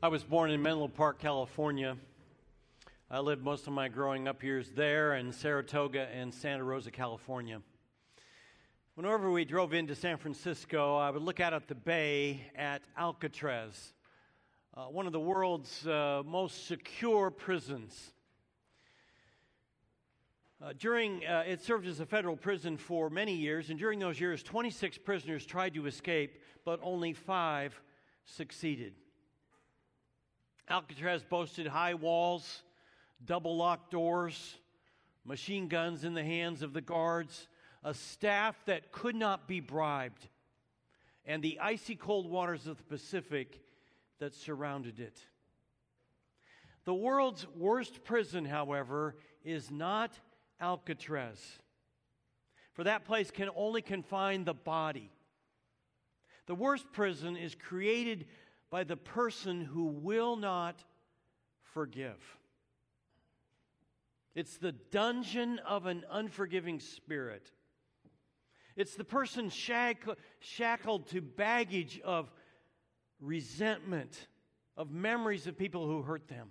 I was born in Menlo Park, California. I lived most of my growing up years there in Saratoga and Santa Rosa, California. Whenever we drove into San Francisco, I would look out at the bay at Alcatraz, uh, one of the world's uh, most secure prisons. Uh, during uh, it served as a federal prison for many years, and during those years, 26 prisoners tried to escape, but only five succeeded. Alcatraz boasted high walls, double locked doors, machine guns in the hands of the guards, a staff that could not be bribed, and the icy cold waters of the Pacific that surrounded it. The world's worst prison, however, is not Alcatraz. For that place can only confine the body. The worst prison is created by the person who will not forgive. It's the dungeon of an unforgiving spirit. It's the person shackled to baggage of resentment, of memories of people who hurt them.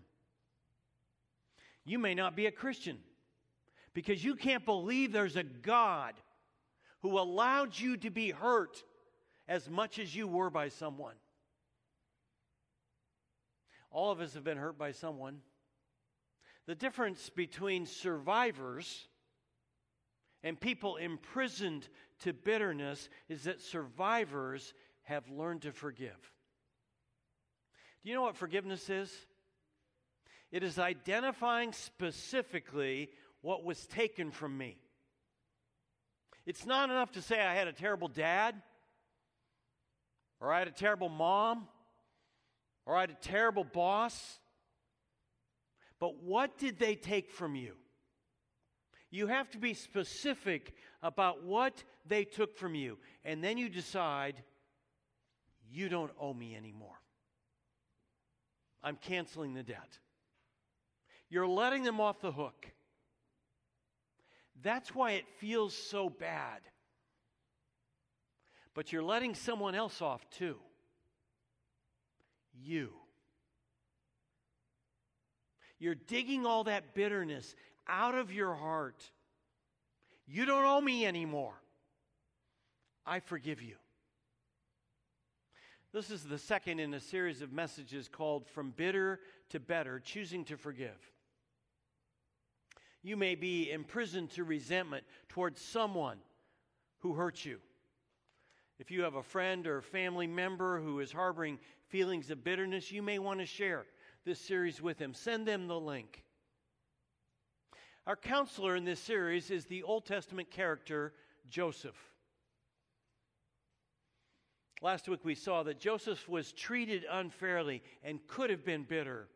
You may not be a Christian because you can't believe there's a God who allowed you to be hurt as much as you were by someone. All of us have been hurt by someone. The difference between survivors and people imprisoned to bitterness is that survivors have learned to forgive. Do you know what forgiveness is? It is identifying specifically what was taken from me. It's not enough to say I had a terrible dad, or I had a terrible mom, I had a terrible boss. But what did they take from you? You have to be specific about what they took from you. And then you decide, you don't owe me anymore. I'm canceling the debt. You're letting them off the hook. That's why it feels so bad. But you're letting someone else off too. You. You're digging all that bitterness out of your heart. You don't owe me anymore. I forgive you. This is the second in a series of messages called From Bitter to Better Choosing to Forgive. You may be imprisoned to resentment towards someone who hurt you. If you have a friend or family member who is harboring feelings of bitterness, you may want to share this series with them. Send them the link. Our counselor in this series is the Old Testament character Joseph. Last week we saw that Joseph was treated unfairly and could have been bitter.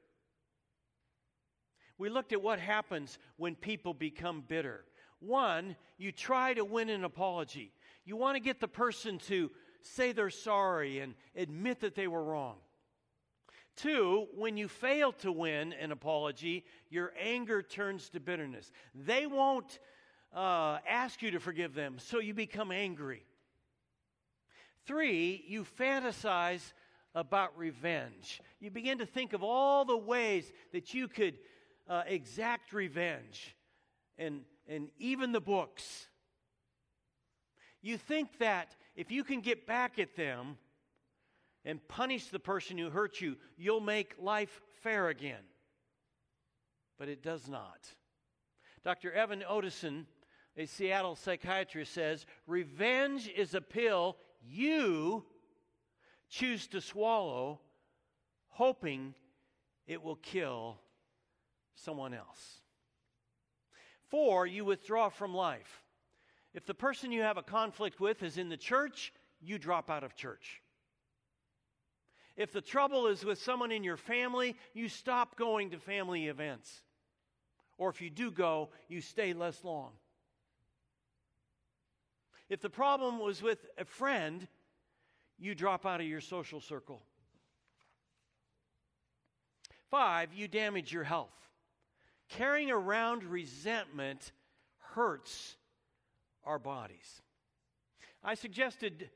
We looked at what happens when people become bitter. One, you try to win an apology. You want to get the person to say they're sorry and admit that they were wrong. Two, when you fail to win an apology, your anger turns to bitterness. They won't uh, ask you to forgive them, so you become angry. Three, you fantasize about revenge. You begin to think of all the ways that you could uh, exact revenge, and, and even the books. You think that if you can get back at them and punish the person who hurt you, you'll make life fair again. But it does not. Dr. Evan Ottoson, a Seattle psychiatrist, says revenge is a pill you choose to swallow, hoping it will kill someone else. Four, you withdraw from life. If the person you have a conflict with is in the church, you drop out of church. If the trouble is with someone in your family, you stop going to family events. Or if you do go, you stay less long. If the problem was with a friend, you drop out of your social circle. Five, you damage your health. Carrying around resentment hurts our bodies. I suggested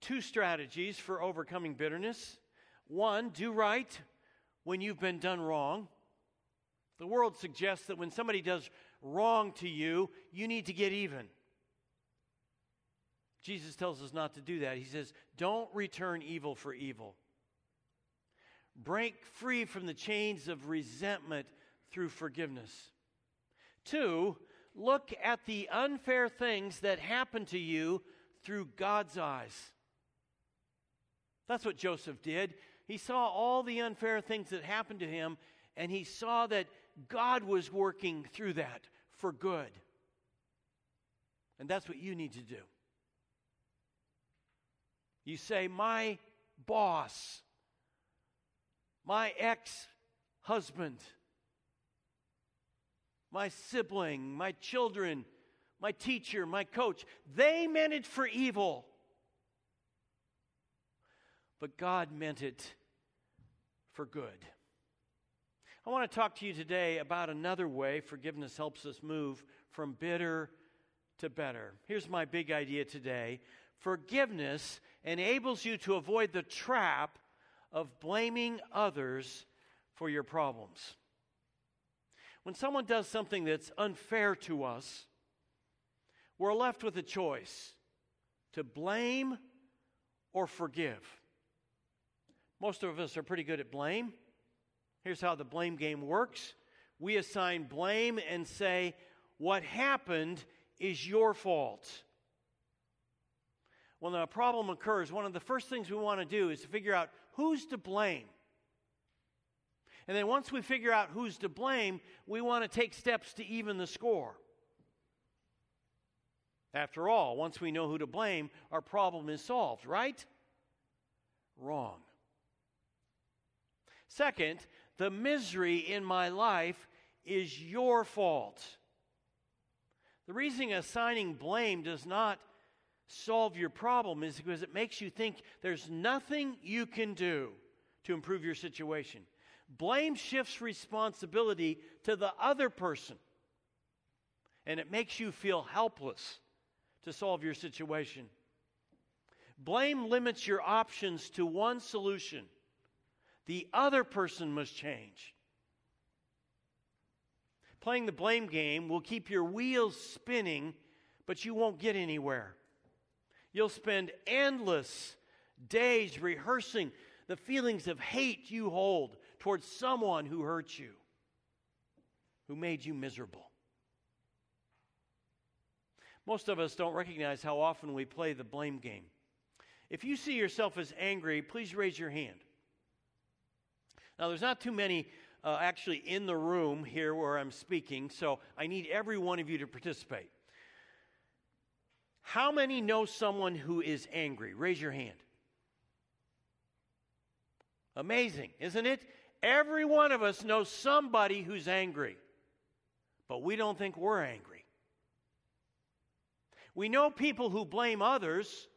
two strategies for overcoming bitterness. One, do right when you've been done wrong. The world suggests that when somebody does wrong to you, you need to get even. Jesus tells us not to do that. He says, Don't return evil for evil. Break free from the chains of resentment through forgiveness. Two, look at the unfair things that happen to you through God's eyes. That's what Joseph did. He saw all the unfair things that happened to him, and he saw that God was working through that for good. And that's what you need to do. You say, My boss, my ex husband, my sibling, my children, my teacher, my coach, they meant it for evil. But God meant it for good. I want to talk to you today about another way forgiveness helps us move from bitter to better. Here's my big idea today forgiveness enables you to avoid the trap of blaming others for your problems. When someone does something that's unfair to us, we're left with a choice to blame or forgive. Most of us are pretty good at blame. Here's how the blame game works we assign blame and say, What happened is your fault. When a problem occurs, one of the first things we want to do is to figure out who's to blame. And then once we figure out who's to blame, we want to take steps to even the score. After all, once we know who to blame, our problem is solved, right? Wrong. Second, the misery in my life is your fault. The reason assigning blame does not solve your problem is because it makes you think there's nothing you can do to improve your situation. Blame shifts responsibility to the other person, and it makes you feel helpless to solve your situation. Blame limits your options to one solution the other person must change. Playing the blame game will keep your wheels spinning, but you won't get anywhere. You'll spend endless days rehearsing the feelings of hate you hold towards someone who hurt you, who made you miserable. Most of us don't recognize how often we play the blame game. If you see yourself as angry, please raise your hand. Now, there's not too many uh, actually in the room here where I'm speaking, so I need every one of you to participate. How many know someone who is angry? Raise your hand. Amazing, isn't it? Every one of us knows somebody who's angry, but we don't think we're angry. We know people who blame others,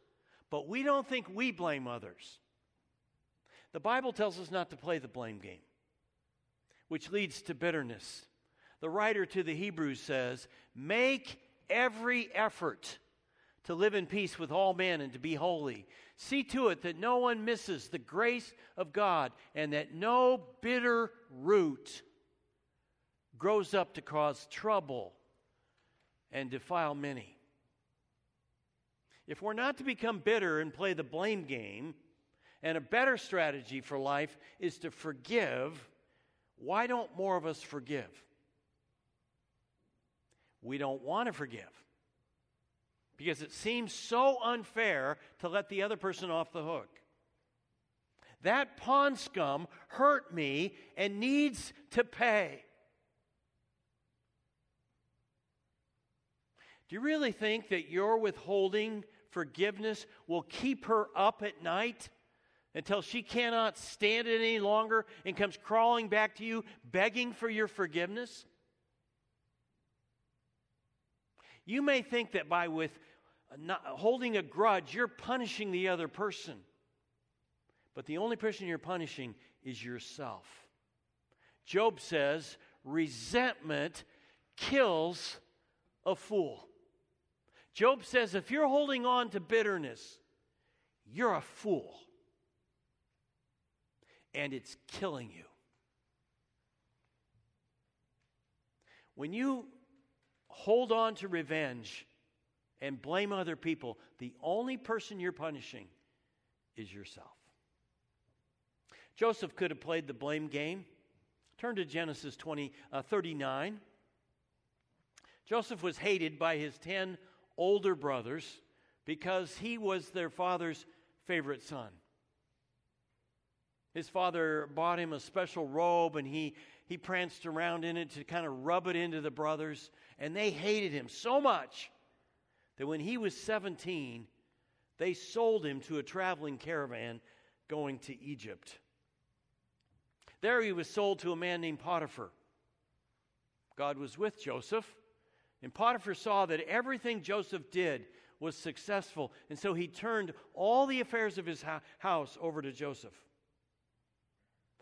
but we don't think we blame others. The Bible tells us not to play the blame game, which leads to bitterness. The writer to the Hebrews says, Make every effort to live in peace with all men and to be holy. See to it that no one misses the grace of God and that no bitter root grows up to cause trouble and defile many. If we're not to become bitter and play the blame game, and a better strategy for life is to forgive. Why don't more of us forgive? We don't want to forgive because it seems so unfair to let the other person off the hook. That pond scum hurt me and needs to pay. Do you really think that your withholding forgiveness will keep her up at night? until she cannot stand it any longer and comes crawling back to you, begging for your forgiveness? You may think that by with uh, not, holding a grudge, you're punishing the other person. But the only person you're punishing is yourself. Job says, resentment kills a fool. Job says, if you're holding on to bitterness, you're a fool. And it's killing you. When you hold on to revenge and blame other people, the only person you're punishing is yourself. Joseph could have played the blame game. Turn to Genesis 20, uh, 39. Joseph was hated by his 10 older brothers because he was their father's favorite son. His father bought him a special robe and he, he pranced around in it to kind of rub it into the brothers. And they hated him so much that when he was 17, they sold him to a traveling caravan going to Egypt. There he was sold to a man named Potiphar. God was with Joseph, and Potiphar saw that everything Joseph did was successful, and so he turned all the affairs of his house over to Joseph.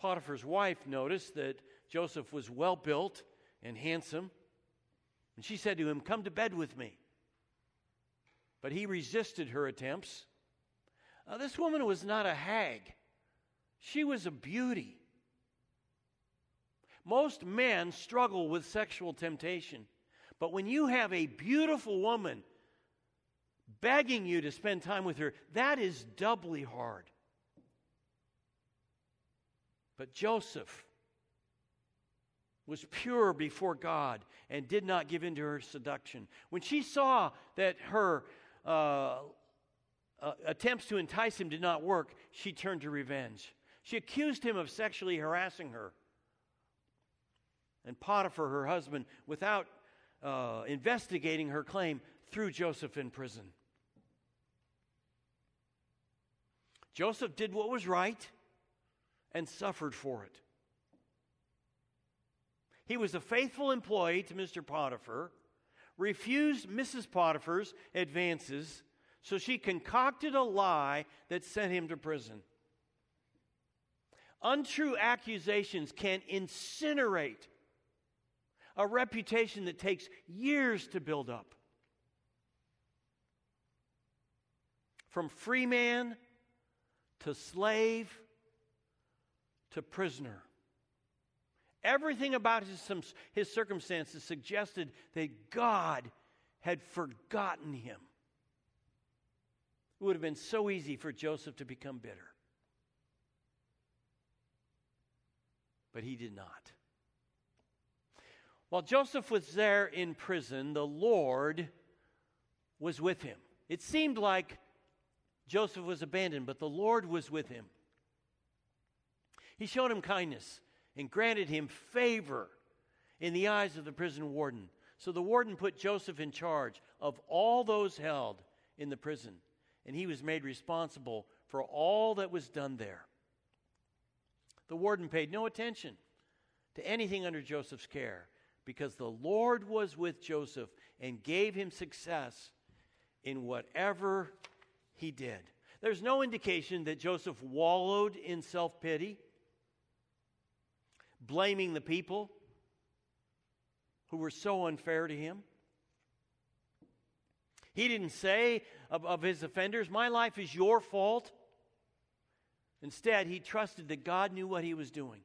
Potiphar's wife noticed that Joseph was well built and handsome, and she said to him, Come to bed with me. But he resisted her attempts. Uh, this woman was not a hag, she was a beauty. Most men struggle with sexual temptation, but when you have a beautiful woman begging you to spend time with her, that is doubly hard. But Joseph was pure before God and did not give in to her seduction. When she saw that her uh, uh, attempts to entice him did not work, she turned to revenge. She accused him of sexually harassing her. And Potiphar, her husband, without uh, investigating her claim, threw Joseph in prison. Joseph did what was right and suffered for it. He was a faithful employee to Mr. Potiphar, refused Mrs. Potiphar's advances, so she concocted a lie that sent him to prison. Untrue accusations can incinerate a reputation that takes years to build up. From free man to slave to prisoner. Everything about his, his circumstances suggested that God had forgotten him. It would have been so easy for Joseph to become bitter. But he did not. While Joseph was there in prison, the Lord was with him. It seemed like Joseph was abandoned, but the Lord was with him. He showed him kindness and granted him favor in the eyes of the prison warden. So the warden put Joseph in charge of all those held in the prison, and he was made responsible for all that was done there. The warden paid no attention to anything under Joseph's care because the Lord was with Joseph and gave him success in whatever he did. There's no indication that Joseph wallowed in self pity blaming the people who were so unfair to him. He didn't say of, of, his offenders, My life is your fault. Instead, he trusted that God knew what he was doing.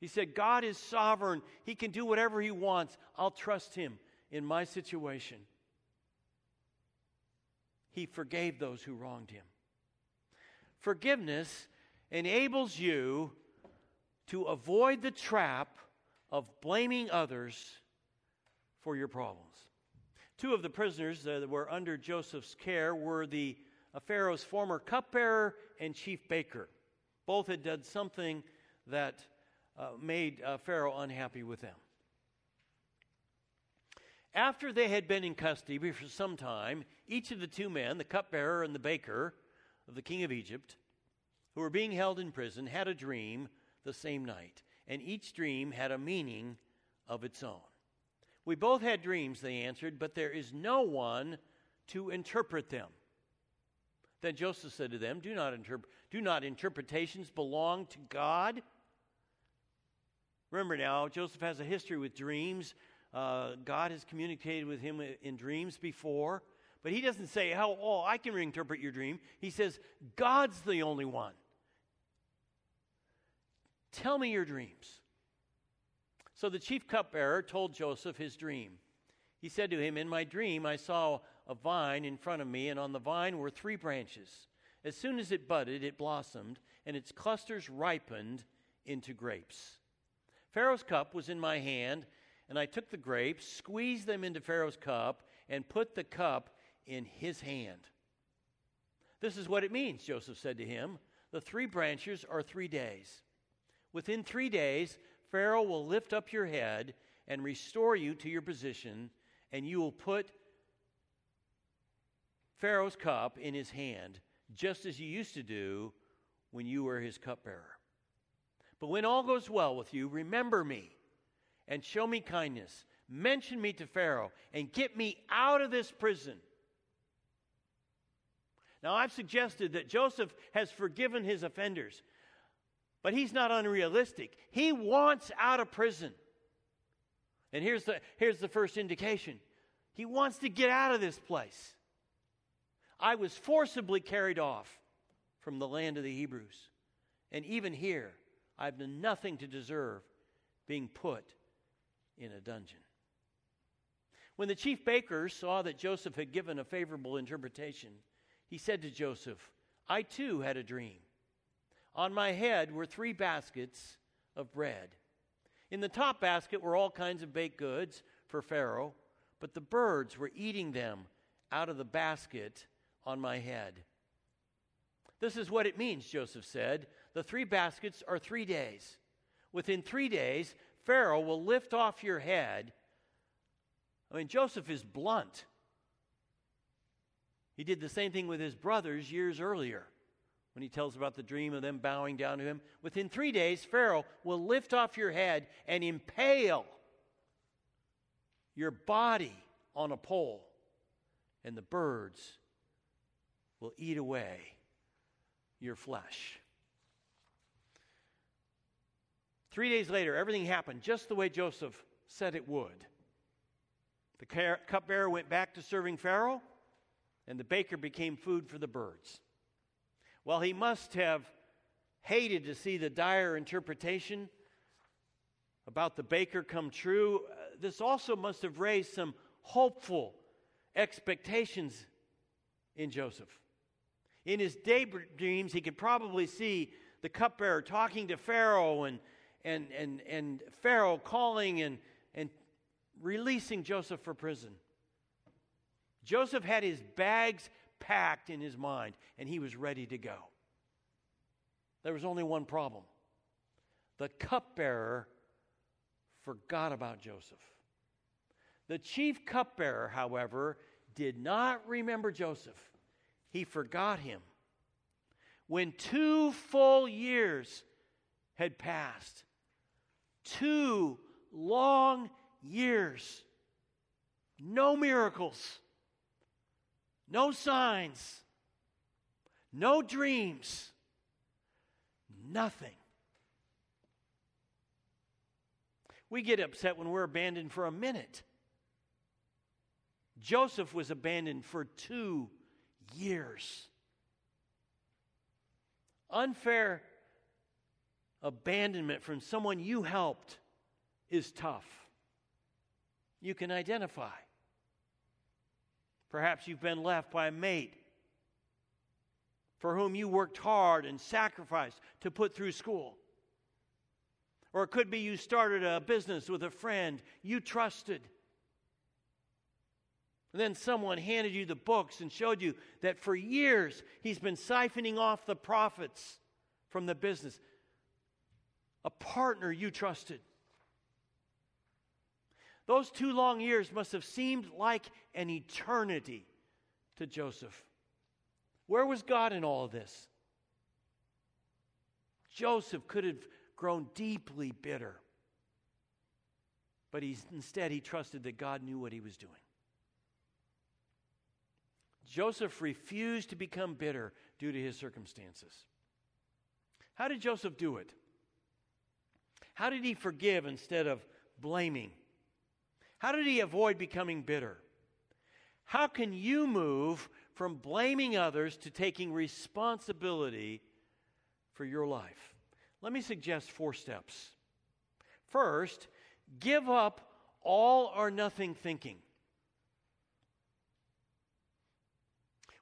He said, God is sovereign. He can do whatever he wants. I'll trust him in my situation. He forgave those who wronged him. Forgiveness enables you to avoid the trap of blaming others for your problems. Two of the prisoners that were under Joseph's care were the uh, Pharaoh's former cupbearer and chief baker. Both had done something that uh, made uh, Pharaoh unhappy with them. After they had been in custody for some time, each of the two men, the cupbearer and the baker of the king of Egypt, who were being held in prison, had a dream the same night, and each dream had a meaning of its own. We both had dreams, they answered, but there is no one to interpret them. Then Joseph said to them, Do not, interp- do not interpretations belong to God? Remember now, Joseph has a history with dreams. Uh, God has communicated with him in dreams before, but he doesn't say, "How? Oh, I can reinterpret your dream." He says, "God's the only one Tell me your dreams. So the chief cupbearer told Joseph his dream. He said to him, In my dream, I saw a vine in front of me, and on the vine were three branches. As soon as it budded, it blossomed, and its clusters ripened into grapes. Pharaoh's cup was in my hand, and I took the grapes, squeezed them into Pharaoh's cup, and put the cup in his hand. This is what it means, Joseph said to him. The three branches are three days. Within three days, Pharaoh will lift up your head and restore you to your position, and you will put Pharaoh's cup in his hand, just as you used to do when you were his cupbearer. But when all goes well with you, remember me and show me kindness. Mention me to Pharaoh and get me out of this prison. Now, I've suggested that Joseph has forgiven his offenders, but he's not unrealistic. He wants out of prison. And here's the, here's the first indication he wants to get out of this place. I was forcibly carried off from the land of the Hebrews. And even here, I've done nothing to deserve being put in a dungeon. When the chief baker saw that Joseph had given a favorable interpretation, he said to Joseph, I too had a dream. On my head were three baskets of bread. In the top basket were all kinds of baked goods for Pharaoh, but the birds were eating them out of the basket on my head. This is what it means, Joseph said. The three baskets are three days. Within three days, Pharaoh will lift off your head. I mean, Joseph is blunt. He did the same thing with his brothers years earlier when he tells about the dream of them bowing down to him. Within three days, Pharaoh will lift off your head and impale your body on a pole, and the birds will eat away your flesh. Three days later, everything happened just the way Joseph said it would. The cupbearer went back to serving Pharaoh, and the baker became food for the birds. While he must have hated to see the dire interpretation about the baker come true, uh, this also must have raised some hopeful expectations in Joseph. In his daydreams, he could probably see the cupbearer talking to Pharaoh and, and, and, and Pharaoh calling and, and releasing Joseph for prison. Joseph had his bags packed in his mind and he was ready to go. There was only one problem the cupbearer forgot about Joseph. The chief cupbearer, however, did not remember Joseph he forgot him. When two full years had passed, two long years, no miracles, no signs, no dreams, nothing. We get upset when we're abandoned for a minute. Joseph was abandoned for two years. Unfair abandonment from someone you helped is tough. You can identify. Perhaps you've been left by a mate for whom you worked hard and sacrificed to put through school. Or it could be you started a business with a friend you trusted and then someone handed you the books and showed you that for years he's been siphoning off the profits from the business. A partner you trusted. Those two long years must have seemed like an eternity to Joseph. Where was God in all of this? Joseph could have grown deeply bitter, but he's, instead he trusted that God knew what he was doing. Joseph refused to become bitter due to his circumstances. How did Joseph do it? How did he forgive instead of blaming? How did he avoid becoming bitter? How can you move from blaming others to taking responsibility for your life? Let me suggest four steps. First, Give up all or nothing thinking.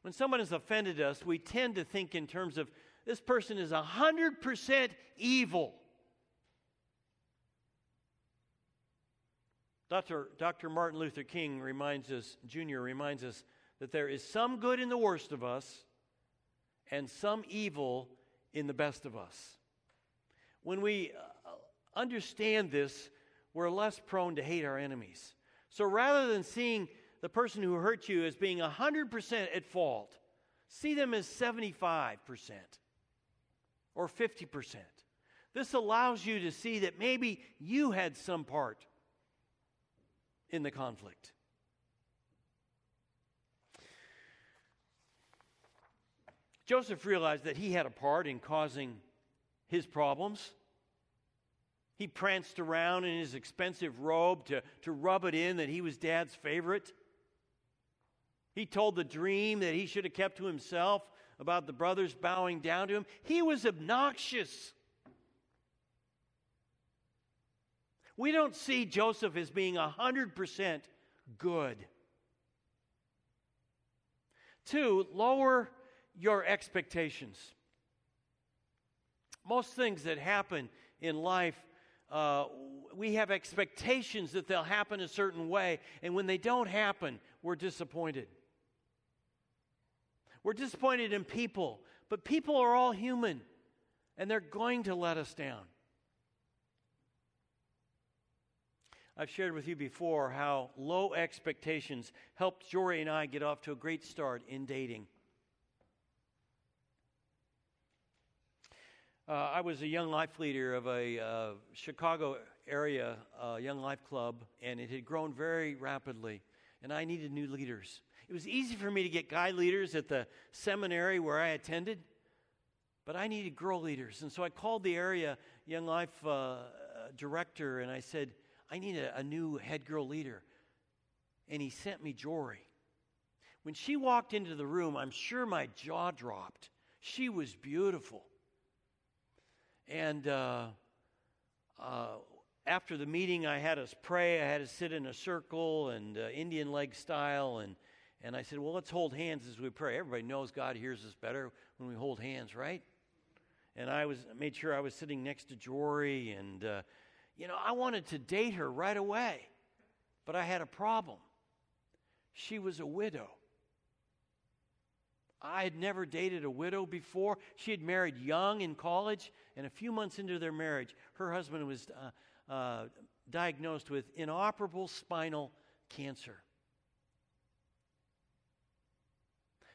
When someone has offended us, we tend to think in terms of this person is 100% evil. Dr. Dr. Martin Luther King reminds us, Jr. reminds us that there is some good in the worst of us and some evil in the best of us. When we uh, understand this, we're less prone to hate our enemies. So rather than seeing the person who hurt you as being 100% at fault, see them as 75% or 50%. This allows you to see that maybe you had some part in the conflict. Joseph realized that he had a part in causing his problems. He pranced around in his expensive robe to, to rub it in that he was dad's favorite. He told the dream that he should have kept to himself about the brothers bowing down to him. He was obnoxious. We don't see Joseph as being 100% good. Two, lower your expectations. Most things that happen in life, uh, we have expectations that they'll happen a certain way, and when they don't happen, we're disappointed. We're disappointed in people, but people are all human, and they're going to let us down. I've shared with you before how low expectations helped Jory and I get off to a great start in dating. Uh, I was a young life leader of a uh, Chicago area uh, young life club, and it had grown very rapidly, and I needed new leaders. It was easy for me to get guy leaders at the seminary where I attended, but I needed girl leaders. And so I called the area young life uh, director, and I said, I need a, a new head girl leader. And he sent me Jory. When she walked into the room, I'm sure my jaw dropped. She was beautiful. And uh, uh, after the meeting, I had us pray. I had us sit in a circle and uh, Indian leg style. And, and I said, Well, let's hold hands as we pray. Everybody knows God hears us better when we hold hands, right? And I was made sure I was sitting next to Jory and uh, you know, I wanted to date her right away, but I had a problem. She was a widow. I had never dated a widow before. She had married young in college, and a few months into their marriage, her husband was uh, uh, diagnosed with inoperable spinal cancer.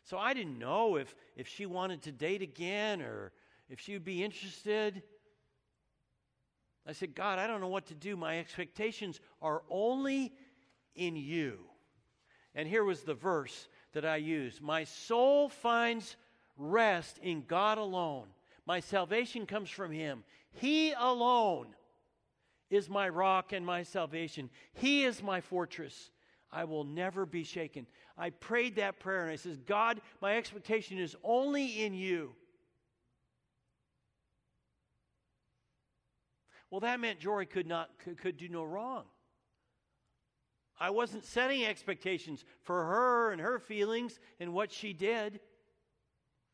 So I didn't know if, if she wanted to date again or if she would be interested. I said, God, I don't know what to do. My expectations are only in you. And here was the verse that I used My soul finds rest in God alone. My salvation comes from Him. He alone is my rock and my salvation. He is my fortress. I will never be shaken. I prayed that prayer and I says, God, my expectation is only in you. Well, that meant Jory could not could, could do no wrong. I wasn't setting expectations for her and her feelings and what she did.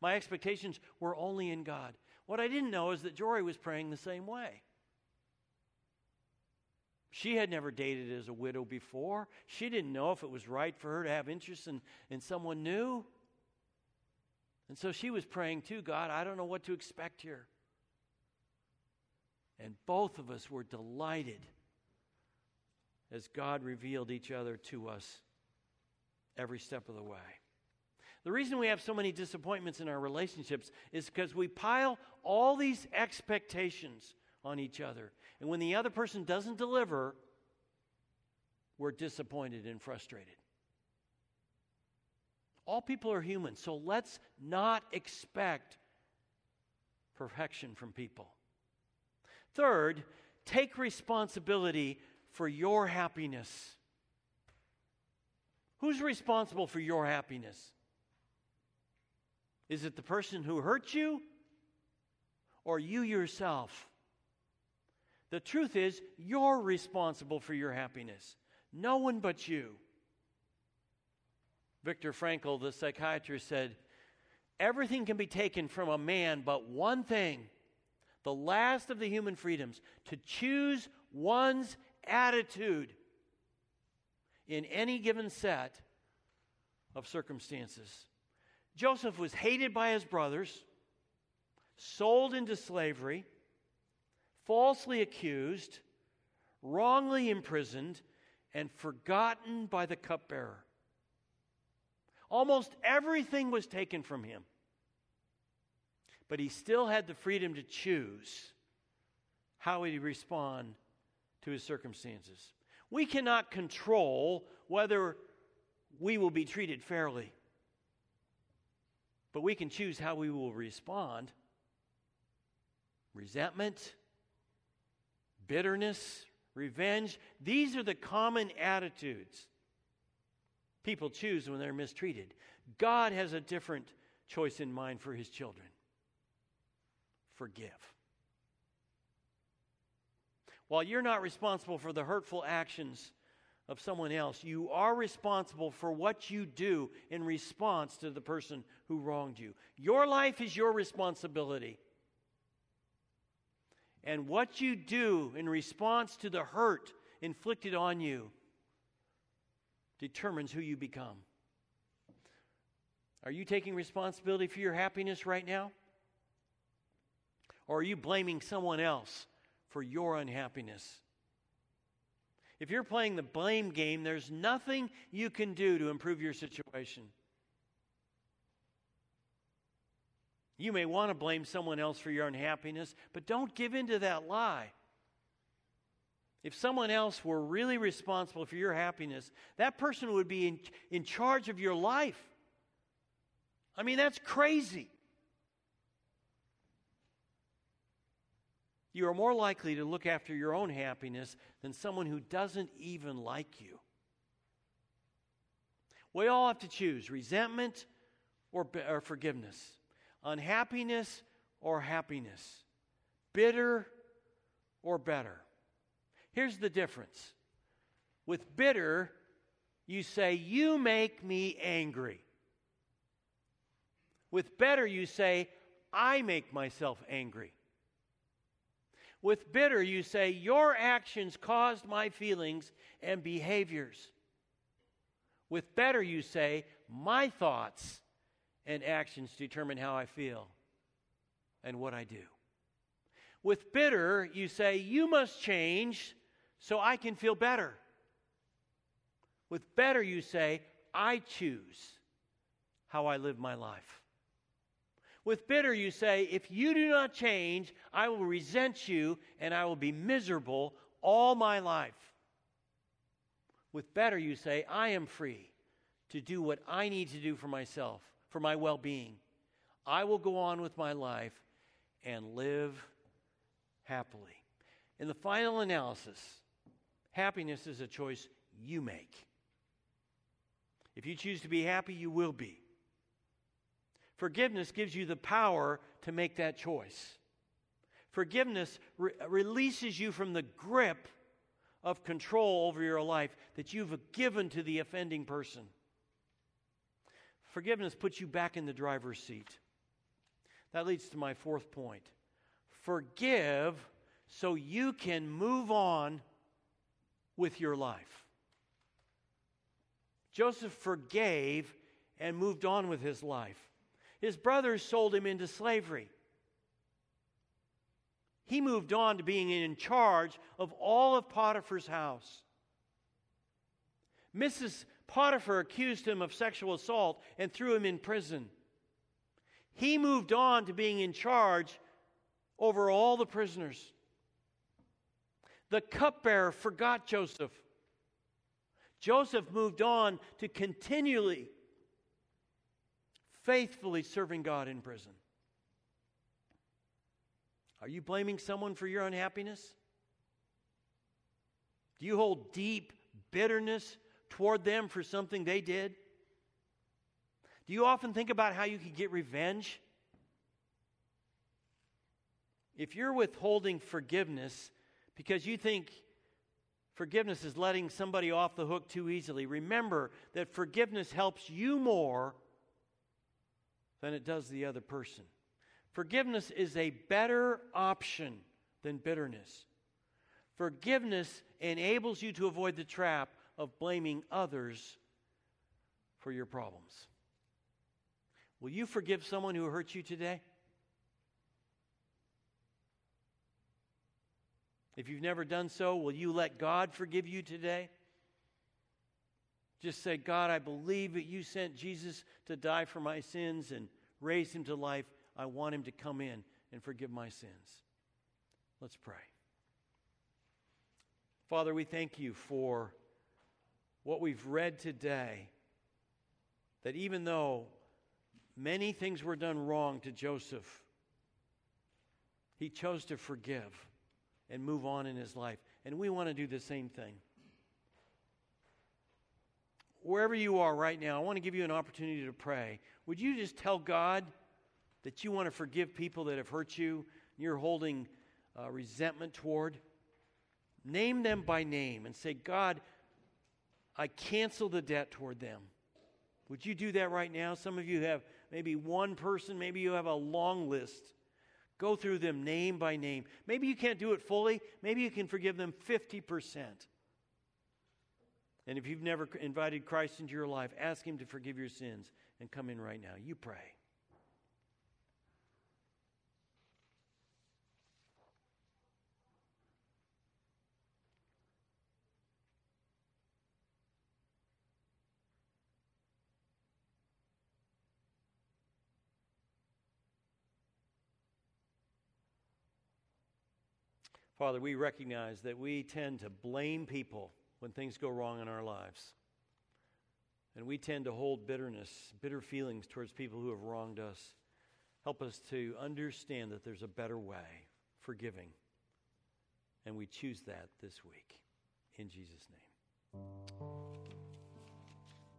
My expectations were only in God. What I didn't know is that Jory was praying the same way. She had never dated as a widow before. She didn't know if it was right for her to have interest in, in someone new. And so she was praying too God, I don't know what to expect here. And both of us were delighted as God revealed each other to us every step of the way. The reason we have so many disappointments in our relationships is because we pile all these expectations on each other. And when the other person doesn't deliver, we're disappointed and frustrated. All people are human, so let's not expect perfection from people. Third, take responsibility for your happiness. Who's responsible for your happiness? Is it the person who hurt you or you yourself? The truth is, you're responsible for your happiness, no one but you. Viktor Frankl, the psychiatrist, said, Everything can be taken from a man but one thing, the last of the human freedoms, to choose one's attitude in any given set of circumstances. Joseph was hated by his brothers, sold into slavery, falsely accused, wrongly imprisoned, and forgotten by the cupbearer. Almost everything was taken from him. But he still had the freedom to choose how he'd respond to his circumstances. We cannot control whether we will be treated fairly, but we can choose how we will respond. Resentment, bitterness, revenge, these are the common attitudes people choose when they're mistreated. God has a different choice in mind for his children forgive. While you're not responsible for the hurtful actions of someone else, you are responsible for what you do in response to the person who wronged you. Your life is your responsibility. And what you do in response to the hurt inflicted on you determines who you become. Are you taking responsibility for your happiness right now? Or are you blaming someone else for your unhappiness? If you're playing the blame game, there's nothing you can do to improve your situation. You may want to blame someone else for your unhappiness, but don't give in to that lie. If someone else were really responsible for your happiness, that person would be in, in charge of your life. I mean, that's crazy. You are more likely to look after your own happiness than someone who doesn't even like you. We all have to choose resentment or, or forgiveness, unhappiness or happiness, bitter or better. Here's the difference with bitter, you say, You make me angry. With better, you say, I make myself angry. With bitter, you say, Your actions caused my feelings and behaviors. With better, you say, My thoughts and actions determine how I feel and what I do. With bitter, you say, You must change so I can feel better. With better, you say, I choose how I live my life. With bitter, you say, if you do not change, I will resent you and I will be miserable all my life. With better, you say, I am free to do what I need to do for myself, for my well being. I will go on with my life and live happily. In the final analysis, Happiness is a choice you make. If you choose to be happy, you will be. Forgiveness gives you the power to make that choice. Forgiveness re- releases you from the grip of control over your life that you've given to the offending person. Forgiveness puts you back in the driver's seat. That leads to my fourth point. Forgive so you can move on with your life. Joseph forgave and moved on with his life. His brothers sold him into slavery. He moved on to being in charge of all of Potiphar's house. Mrs. Potiphar accused him of sexual assault and threw him in prison. He moved on to being in charge over all the prisoners. The cupbearer forgot Joseph. Joseph moved on to continually, faithfully serving God in prison. Are you blaming someone for your unhappiness? Do you hold deep bitterness toward them for something they did? Do you often think about how you could get revenge? If you're withholding forgiveness because you think forgiveness is letting somebody off the hook too easily. Remember that forgiveness helps you more than it does the other person. Forgiveness is a better option than bitterness. Forgiveness enables you to avoid the trap of blaming others for your problems. Will you forgive someone who hurt you today? If you've never done so, will you let God forgive you today? Just say, God, I believe that you sent Jesus to die for my sins and raise him to life. I want him to come in and forgive my sins. Let's pray. Father, we thank you for what we've read today. That even though many things were done wrong to Joseph, he chose to forgive and move on in his life. And we want to do the same thing. Wherever you are right now, I want to give you an opportunity to pray. Would you just tell God that you want to forgive people that have hurt you, you're holding uh, resentment toward? Name them by name and say, God, I cancel the debt toward them. Would you do that right now? Some of you have maybe one person, maybe you have a long list. Go through them name by name. Maybe you can't do it fully. Maybe you can forgive them 50%. And if you've never invited Christ into your life, ask Him to forgive your sins and come in right now. You pray. Father, we recognize that we tend to blame people when things go wrong in our lives. And we tend to hold bitterness, bitter feelings towards people who have wronged us. Help us to understand that there's a better way, forgiving. And we choose that this week. In Jesus' name.